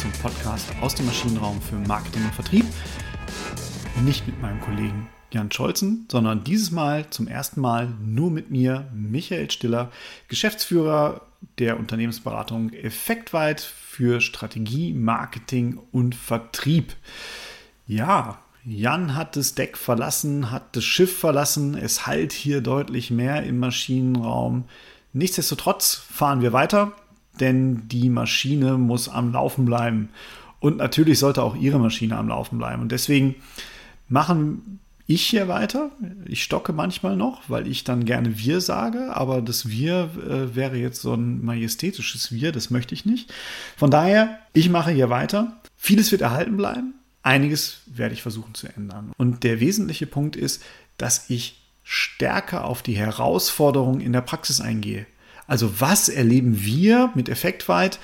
zum Podcast aus dem Maschinenraum für Marketing und Vertrieb. Nicht mit meinem Kollegen Jan Scholzen, sondern dieses Mal zum ersten Mal nur mit mir, Michael Stiller, Geschäftsführer der Unternehmensberatung Effektweit für Strategie, Marketing und Vertrieb. Ja, Jan hat das Deck verlassen, hat das Schiff verlassen. Es halt hier deutlich mehr im Maschinenraum. Nichtsdestotrotz fahren wir weiter, denn die Maschine muss am Laufen bleiben. Und natürlich sollte auch Ihre Maschine am Laufen bleiben. Und deswegen machen ich hier weiter. Ich stocke manchmal noch, weil ich dann gerne wir sage, aber das wir äh, wäre jetzt so ein majestätisches wir, das möchte ich nicht. Von daher, ich mache hier weiter. Vieles wird erhalten bleiben. Einiges werde ich versuchen zu ändern. Und der wesentliche Punkt ist, dass ich stärker auf die Herausforderungen in der Praxis eingehe. Also was erleben wir mit Effektweit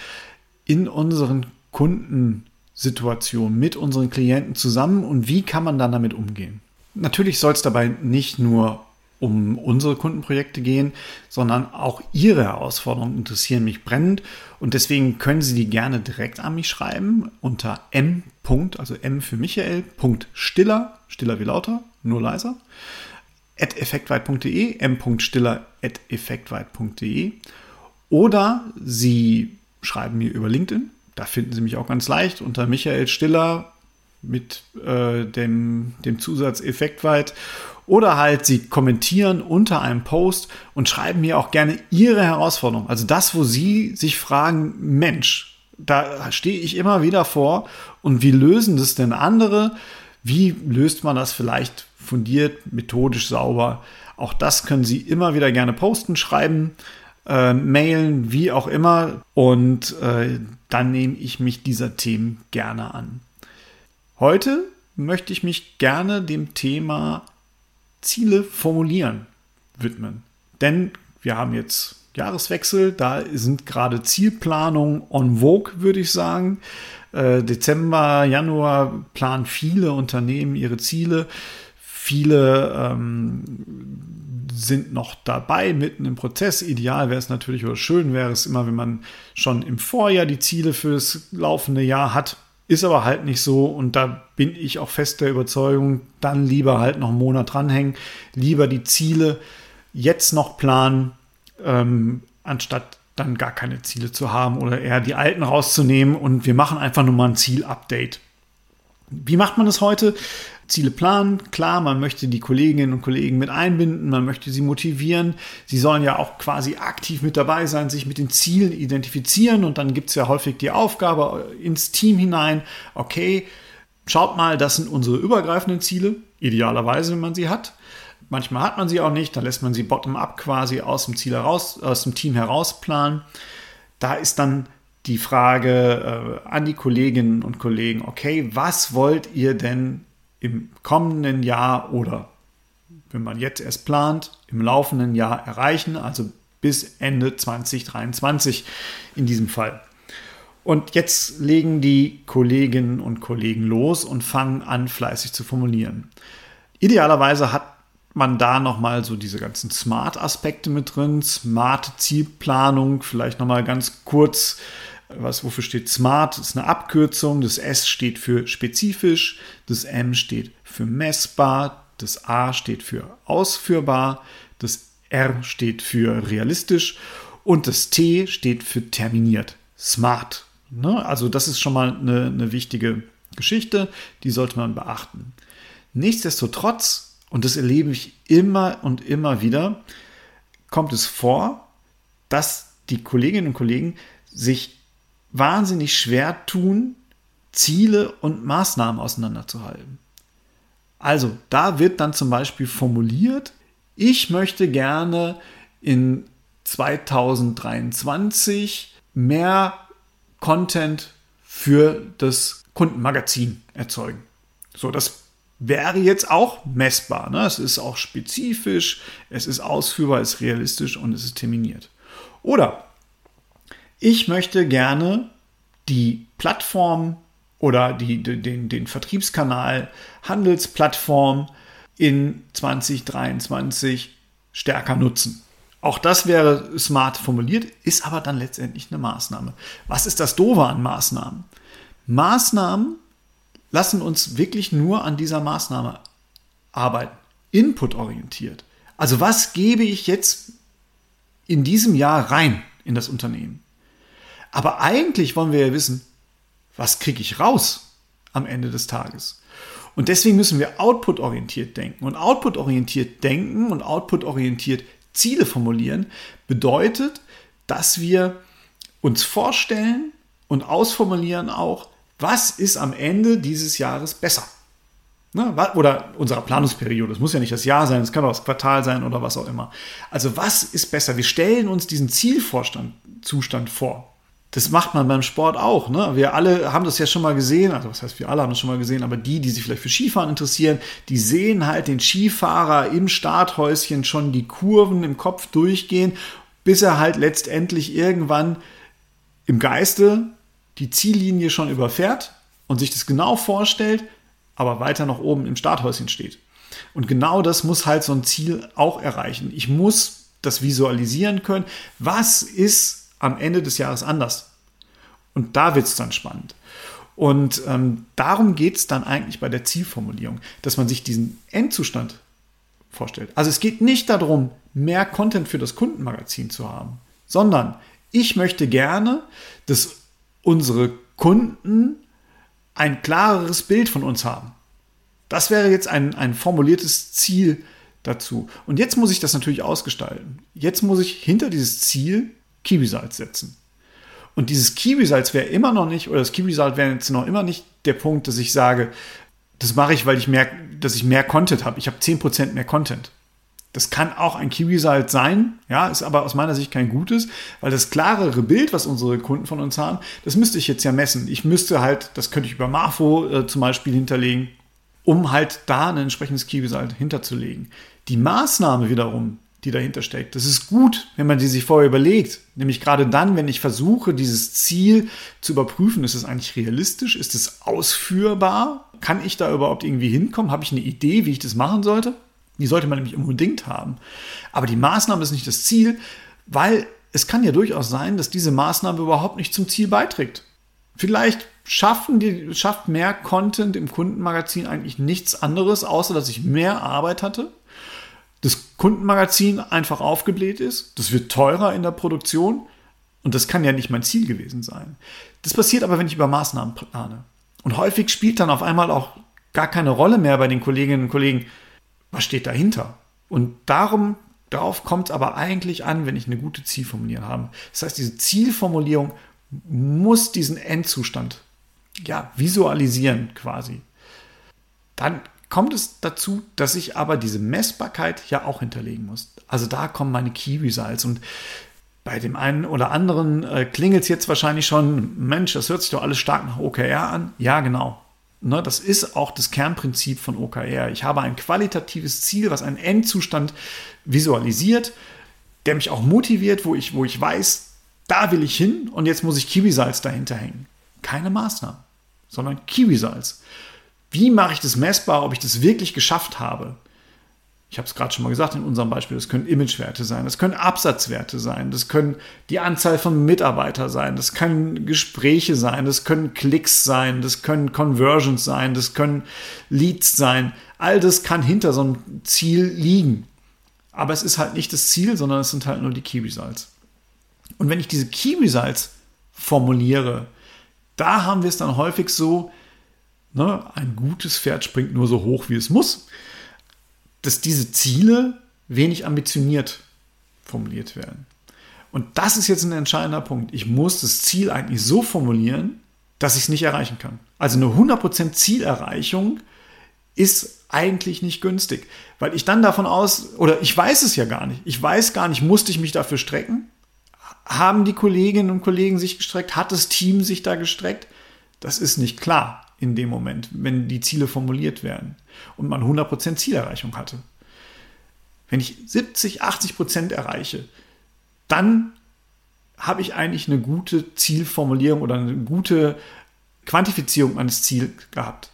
in unseren Kundensituationen, mit unseren Klienten zusammen und wie kann man dann damit umgehen? Natürlich soll es dabei nicht nur um unsere Kundenprojekte gehen, sondern auch Ihre Herausforderungen interessieren mich brennend und deswegen können Sie die gerne direkt an mich schreiben unter m. also m für Michael, Stiller, stiller wie lauter, nur leiser, effektweit.de, m.stiller at effektweit.de oder Sie schreiben mir über LinkedIn, da finden Sie mich auch ganz leicht unter Michael Stiller mit äh, dem, dem Zusatz Effektweit oder halt sie kommentieren unter einem Post und schreiben mir auch gerne ihre Herausforderung. Also das, wo sie sich fragen, Mensch, da stehe ich immer wieder vor und wie lösen das denn andere? Wie löst man das vielleicht fundiert, methodisch sauber? Auch das können Sie immer wieder gerne posten, schreiben, äh, mailen, wie auch immer. Und äh, dann nehme ich mich dieser Themen gerne an. Heute möchte ich mich gerne dem Thema Ziele formulieren widmen. Denn wir haben jetzt Jahreswechsel, da sind gerade Zielplanungen on vogue, würde ich sagen. Äh, Dezember, Januar planen viele Unternehmen ihre Ziele. Viele ähm, sind noch dabei, mitten im Prozess. Ideal wäre es natürlich oder schön wäre es immer, wenn man schon im Vorjahr die Ziele fürs laufende Jahr hat. Ist aber halt nicht so und da bin ich auch fest der Überzeugung, dann lieber halt noch einen Monat dranhängen, lieber die Ziele jetzt noch planen, ähm, anstatt dann gar keine Ziele zu haben oder eher die alten rauszunehmen und wir machen einfach nur mal ein Ziel-Update. Wie macht man das heute? Ziele planen. Klar, man möchte die Kolleginnen und Kollegen mit einbinden, man möchte sie motivieren. Sie sollen ja auch quasi aktiv mit dabei sein, sich mit den Zielen identifizieren und dann gibt es ja häufig die Aufgabe ins Team hinein, okay, schaut mal, das sind unsere übergreifenden Ziele, idealerweise, wenn man sie hat. Manchmal hat man sie auch nicht, dann lässt man sie bottom-up quasi aus dem Ziel heraus, aus dem Team heraus planen. Da ist dann die Frage äh, an die Kolleginnen und Kollegen, okay, was wollt ihr denn im kommenden Jahr oder wenn man jetzt erst plant, im laufenden Jahr erreichen, also bis Ende 2023 in diesem Fall. Und jetzt legen die Kolleginnen und Kollegen los und fangen an, fleißig zu formulieren. Idealerweise hat man da nochmal so diese ganzen Smart-Aspekte mit drin, smart Zielplanung, vielleicht nochmal ganz kurz was, wofür steht SMART? Ist eine Abkürzung. Das S steht für spezifisch. Das M steht für messbar. Das A steht für ausführbar. Das R steht für realistisch. Und das T steht für terminiert. SMART. Ne? Also das ist schon mal eine, eine wichtige Geschichte. Die sollte man beachten. Nichtsdestotrotz, und das erlebe ich immer und immer wieder, kommt es vor, dass die Kolleginnen und Kollegen sich wahnsinnig schwer tun, Ziele und Maßnahmen auseinanderzuhalten. Also, da wird dann zum Beispiel formuliert, ich möchte gerne in 2023 mehr Content für das Kundenmagazin erzeugen. So, das wäre jetzt auch messbar. Ne? Es ist auch spezifisch, es ist ausführbar, es ist realistisch und es ist terminiert. Oder ich möchte gerne die Plattform oder die, den, den Vertriebskanal Handelsplattform in 2023 stärker nutzen. Auch das wäre smart formuliert, ist aber dann letztendlich eine Maßnahme. Was ist das Doofe an Maßnahmen? Maßnahmen lassen uns wirklich nur an dieser Maßnahme arbeiten. Input-orientiert. Also was gebe ich jetzt in diesem Jahr rein in das Unternehmen? Aber eigentlich wollen wir ja wissen, was kriege ich raus am Ende des Tages? Und deswegen müssen wir output-orientiert denken. Und output-orientiert denken und output-orientiert Ziele formulieren bedeutet, dass wir uns vorstellen und ausformulieren auch, was ist am Ende dieses Jahres besser. Ne? Oder unserer Planungsperiode. Es muss ja nicht das Jahr sein, es kann auch das Quartal sein oder was auch immer. Also was ist besser? Wir stellen uns diesen Zielzustand vor. Das macht man beim Sport auch. Ne? Wir alle haben das ja schon mal gesehen, also was heißt, wir alle haben das schon mal gesehen, aber die, die sich vielleicht für Skifahren interessieren, die sehen halt den Skifahrer im Starthäuschen schon die Kurven im Kopf durchgehen, bis er halt letztendlich irgendwann im Geiste die Ziellinie schon überfährt und sich das genau vorstellt, aber weiter nach oben im Starthäuschen steht. Und genau das muss halt so ein Ziel auch erreichen. Ich muss das visualisieren können. Was ist am Ende des Jahres anders. Und da wird es dann spannend. Und ähm, darum geht es dann eigentlich bei der Zielformulierung, dass man sich diesen Endzustand vorstellt. Also es geht nicht darum, mehr Content für das Kundenmagazin zu haben, sondern ich möchte gerne, dass unsere Kunden ein klareres Bild von uns haben. Das wäre jetzt ein, ein formuliertes Ziel dazu. Und jetzt muss ich das natürlich ausgestalten. Jetzt muss ich hinter dieses Ziel Kiwisalz setzen. Und dieses Kiwisalz wäre immer noch nicht, oder das Kiwisalz wäre jetzt noch immer nicht der Punkt, dass ich sage, das mache ich, weil ich mehr, dass ich mehr Content habe. Ich habe 10% mehr Content. Das kann auch ein Kiwisalz sein, ja, ist aber aus meiner Sicht kein gutes, weil das klarere Bild, was unsere Kunden von uns haben, das müsste ich jetzt ja messen. Ich müsste halt, das könnte ich über Marfo äh, zum Beispiel hinterlegen, um halt da ein entsprechendes Kiwisalz hinterzulegen. Die Maßnahme wiederum, die dahinter steckt. Das ist gut, wenn man die sich vorher überlegt. Nämlich gerade dann, wenn ich versuche, dieses Ziel zu überprüfen, ist es eigentlich realistisch? Ist es ausführbar? Kann ich da überhaupt irgendwie hinkommen? Habe ich eine Idee, wie ich das machen sollte? Die sollte man nämlich unbedingt haben. Aber die Maßnahme ist nicht das Ziel, weil es kann ja durchaus sein, dass diese Maßnahme überhaupt nicht zum Ziel beiträgt. Vielleicht schaffen die, schafft mehr Content im Kundenmagazin eigentlich nichts anderes, außer dass ich mehr Arbeit hatte das Kundenmagazin einfach aufgebläht ist. Das wird teurer in der Produktion und das kann ja nicht mein Ziel gewesen sein. Das passiert aber, wenn ich über Maßnahmen plane. Und häufig spielt dann auf einmal auch gar keine Rolle mehr bei den Kolleginnen und Kollegen, was steht dahinter. Und darum, darauf kommt es aber eigentlich an, wenn ich eine gute Zielformulierung habe. Das heißt, diese Zielformulierung muss diesen Endzustand ja, visualisieren quasi. Dann kommt es dazu, dass ich aber diese Messbarkeit ja auch hinterlegen muss. Also da kommen meine Key Results und bei dem einen oder anderen äh, klingelt es jetzt wahrscheinlich schon, Mensch, das hört sich doch alles stark nach OKR an. Ja, genau. Ne, das ist auch das Kernprinzip von OKR. Ich habe ein qualitatives Ziel, was einen Endzustand visualisiert, der mich auch motiviert, wo ich, wo ich weiß, da will ich hin und jetzt muss ich Kiwisalz dahinter hängen. Keine Maßnahmen, sondern Kiwisalz. Wie mache ich das messbar, ob ich das wirklich geschafft habe? Ich habe es gerade schon mal gesagt in unserem Beispiel, das können Imagewerte sein, das können Absatzwerte sein, das können die Anzahl von Mitarbeitern sein, das können Gespräche sein, das können Klicks sein, das können Conversions sein, das können Leads sein. All das kann hinter so einem Ziel liegen. Aber es ist halt nicht das Ziel, sondern es sind halt nur die Key Results. Und wenn ich diese Key Results formuliere, da haben wir es dann häufig so, ne, ein gutes Pferd springt nur so hoch, wie es muss, dass diese Ziele wenig ambitioniert formuliert werden. Und das ist jetzt ein entscheidender Punkt. Ich muss das Ziel eigentlich so formulieren, dass ich es nicht erreichen kann. Also eine 100% Zielerreichung ist eigentlich nicht günstig, weil ich dann davon aus, oder ich weiß es ja gar nicht, ich weiß gar nicht, musste ich mich dafür strecken? Haben die Kolleginnen und Kollegen sich gestreckt? Hat das Team sich da gestreckt? Das ist nicht klar in dem Moment, wenn die Ziele formuliert werden und man 100% Zielerreichung hatte. Wenn ich 70, 80% erreiche, dann habe ich eigentlich eine gute Zielformulierung oder eine gute Quantifizierung meines Ziels gehabt.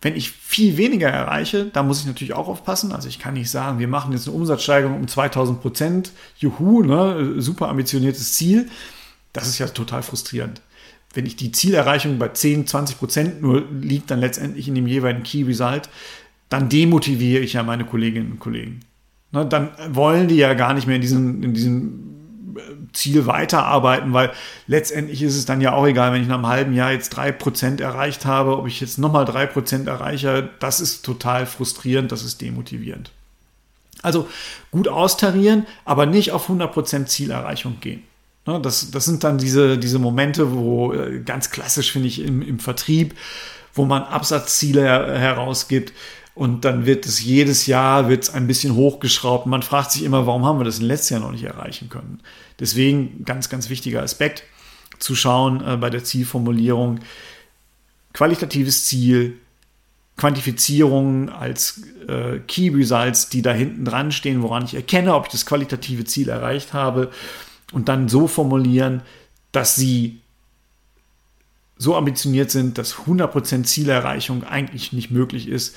Wenn ich viel weniger erreiche, da muss ich natürlich auch aufpassen. Also ich kann nicht sagen, wir machen jetzt eine Umsatzsteigerung um 2000 Prozent, juhu, ne, super ambitioniertes Ziel. Das ist ja total frustrierend wenn ich die Zielerreichung bei 10, 20 Prozent nur liegt, dann letztendlich in dem jeweiligen Key Result, dann demotiviere ich ja meine Kolleginnen und Kollegen. Ne, dann wollen die ja gar nicht mehr in diesem, in diesem Ziel weiterarbeiten, weil letztendlich ist es dann ja auch egal, wenn ich nach einem halben Jahr jetzt drei Prozent erreicht habe, ob ich jetzt nochmal drei Prozent erreiche, das ist total frustrierend, das ist demotivierend. Also gut austarieren, aber nicht auf 100 Prozent Zielerreichung gehen. Ne, das, das sind dann diese, diese Momente, wo äh, ganz klassisch finde ich im, im Vertrieb, wo man Absatzziele herausgibt, und dann wird es jedes Jahr wird ein bisschen hochgeschraubt. Man fragt sich immer, warum haben wir das im letzten Jahr noch nicht erreichen können? Deswegen ganz, ganz wichtiger Aspekt zu schauen äh, bei der Zielformulierung. Qualitatives Ziel, Quantifizierung als äh, Key Results, die da hinten dran stehen, woran ich erkenne, ob ich das qualitative Ziel erreicht habe und dann so formulieren, dass sie so ambitioniert sind, dass 100% Zielerreichung eigentlich nicht möglich ist,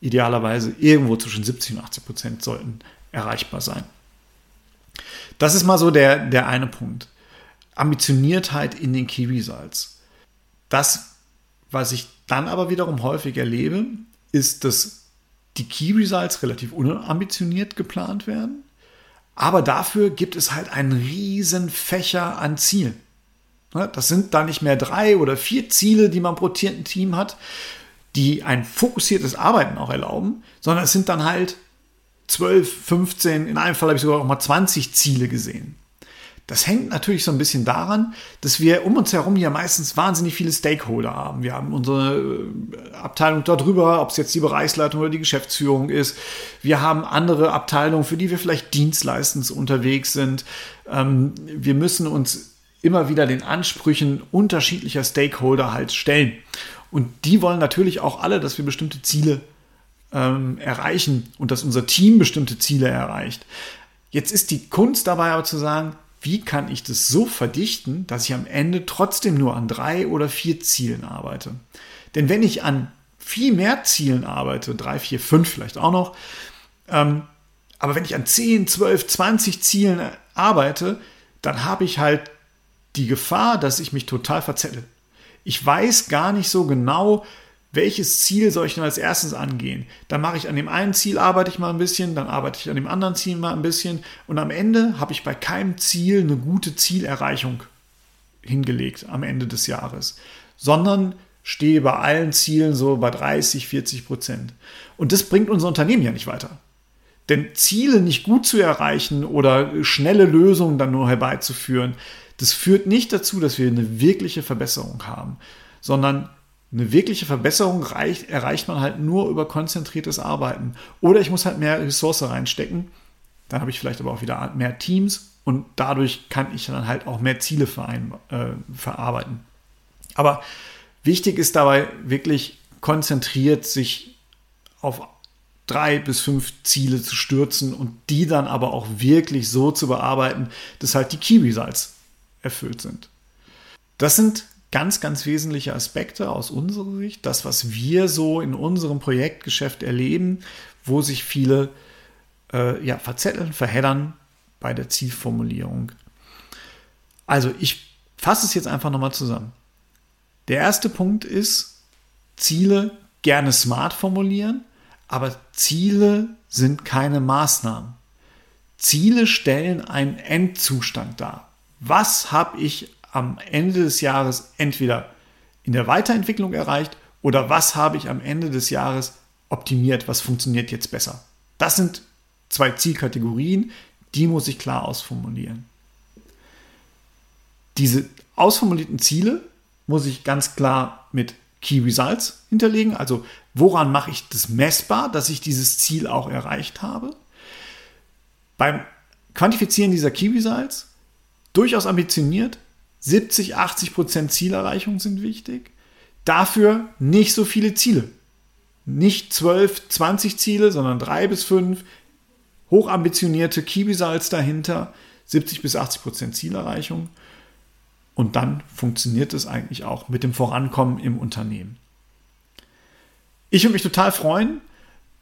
idealerweise irgendwo zwischen 70 und 80 Prozent sollten erreichbar sein. Das ist mal so der, der eine Punkt. Ambitioniertheit in den Key Results. Das, was ich dann aber wiederum häufig erlebe, ist, dass die Key Results relativ unambitioniert geplant werden, aber dafür gibt es halt einen riesen Fächer an Zielen. Das sind da nicht mehr drei oder vier Ziele, die man pro Team hat, die ein fokussiertes Arbeiten auch erlauben, sondern es sind dann halt 12, 15, in einem Fall habe ich sogar auch mal 20 Ziele gesehen. Das hängt natürlich so ein bisschen daran, dass wir um uns herum ja meistens wahnsinnig viele Stakeholder haben. Wir haben unsere äh, Abteilung dort drüber, ob es jetzt die Bereichsleitung oder die Geschäftsführung ist. Wir haben andere Abteilungen, für die wir vielleicht dienstleistend unterwegs sind. Ähm, wir müssen uns immer wieder den Ansprüchen unterschiedlicher Stakeholder halt stellen. Und die wollen natürlich auch alle, dass wir bestimmte Ziele ähm, erreichen und dass unser Team bestimmte Ziele erreicht. Jetzt ist die Kunst dabei aber zu sagen, wie kann ich das so verdichten, dass ich am Ende trotzdem nur an drei oder vier Zielen arbeite. Denn wenn ich an viel mehr Zielen arbeite, drei, vier, fünf vielleicht auch noch, ähm, aber wenn ich an 10, 12, 20 Zielen arbeite, dann habe ich halt die Gefahr, dass ich mich total verzettle. Ich weiß gar nicht so genau, welches Ziel soll ich denn als erstes angehen? Dann mache ich an dem einen Ziel, arbeite ich mal ein bisschen, dann arbeite ich an dem anderen Ziel mal ein bisschen und am Ende habe ich bei keinem Ziel eine gute Zielerreichung hingelegt am Ende des Jahres, sondern stehe bei allen Zielen so bei 30, 40 Prozent. Und das bringt unser Unternehmen ja nicht weiter. Denn Ziele nicht gut zu erreichen oder schnelle Lösungen dann nur herbeizuführen, das führt nicht dazu, dass wir eine wirkliche Verbesserung haben, sondern eine wirkliche Verbesserung reicht, erreicht man halt nur über konzentriertes Arbeiten. Oder ich muss halt mehr Ressource reinstecken. Dann habe ich vielleicht aber auch wieder mehr Teams und dadurch kann ich dann halt auch mehr Ziele verein, äh, verarbeiten. Aber wichtig ist dabei wirklich konzentriert sich auf drei bis fünf Ziele zu stürzen und die dann aber auch wirklich so zu bearbeiten, dass halt die Key Results erfüllt sind. Das sind ganz, ganz wesentliche Aspekte aus unserer Sicht, das, was wir so in unserem Projektgeschäft erleben, wo sich viele äh, ja, verzetteln, verheddern bei der Zielformulierung. Also ich fasse es jetzt einfach nochmal zusammen. Der erste Punkt ist, Ziele gerne smart formulieren, aber Ziele sind keine Maßnahmen. Ziele stellen einen Endzustand dar was habe ich am Ende des Jahres entweder in der Weiterentwicklung erreicht oder was habe ich am Ende des Jahres optimiert, was funktioniert jetzt besser. Das sind zwei Zielkategorien, die muss ich klar ausformulieren. Diese ausformulierten Ziele muss ich ganz klar mit Key Results hinterlegen, also woran mache ich das messbar, dass ich dieses Ziel auch erreicht habe. Beim Quantifizieren dieser Key Results durchaus ambitioniert. 70, 80 Prozent Zielerreichung sind wichtig. Dafür nicht so viele Ziele. Nicht 12, 20 Ziele, sondern 3 bis 5 hochambitionierte Kibisalz dahinter. 70 bis 80 Prozent Zielerreichung. Und dann funktioniert es eigentlich auch mit dem Vorankommen im Unternehmen. Ich würde mich total freuen,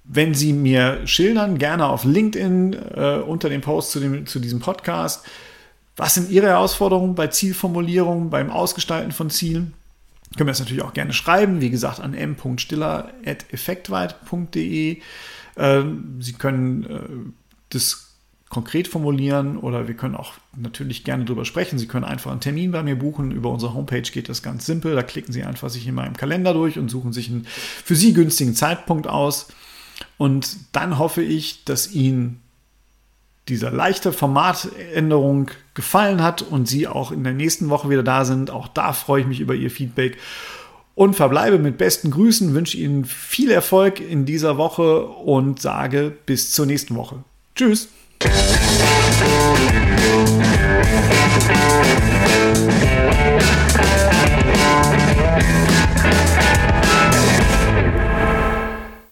wenn Sie mir schildern, gerne auf LinkedIn äh, unter dem Post zu, dem, zu diesem Podcast, Was sind Ihre Herausforderungen bei Zielformulierung, beim Ausgestalten von Zielen? Können wir das natürlich auch gerne schreiben, wie gesagt, an m.stiller.effektweit.de. Ähm, Sie können äh, das konkret formulieren oder wir können auch natürlich gerne darüber sprechen. Sie können einfach einen Termin bei mir buchen. Über unsere Homepage geht das ganz simpel. Da klicken Sie einfach sich in meinem Kalender durch und suchen sich einen für Sie günstigen Zeitpunkt aus. Und dann hoffe ich, dass Ihnen diese leichte Formatänderung gefallen hat und Sie auch in der nächsten Woche wieder da sind. Auch da freue ich mich über Ihr Feedback und verbleibe mit besten Grüßen, wünsche Ihnen viel Erfolg in dieser Woche und sage bis zur nächsten Woche. Tschüss.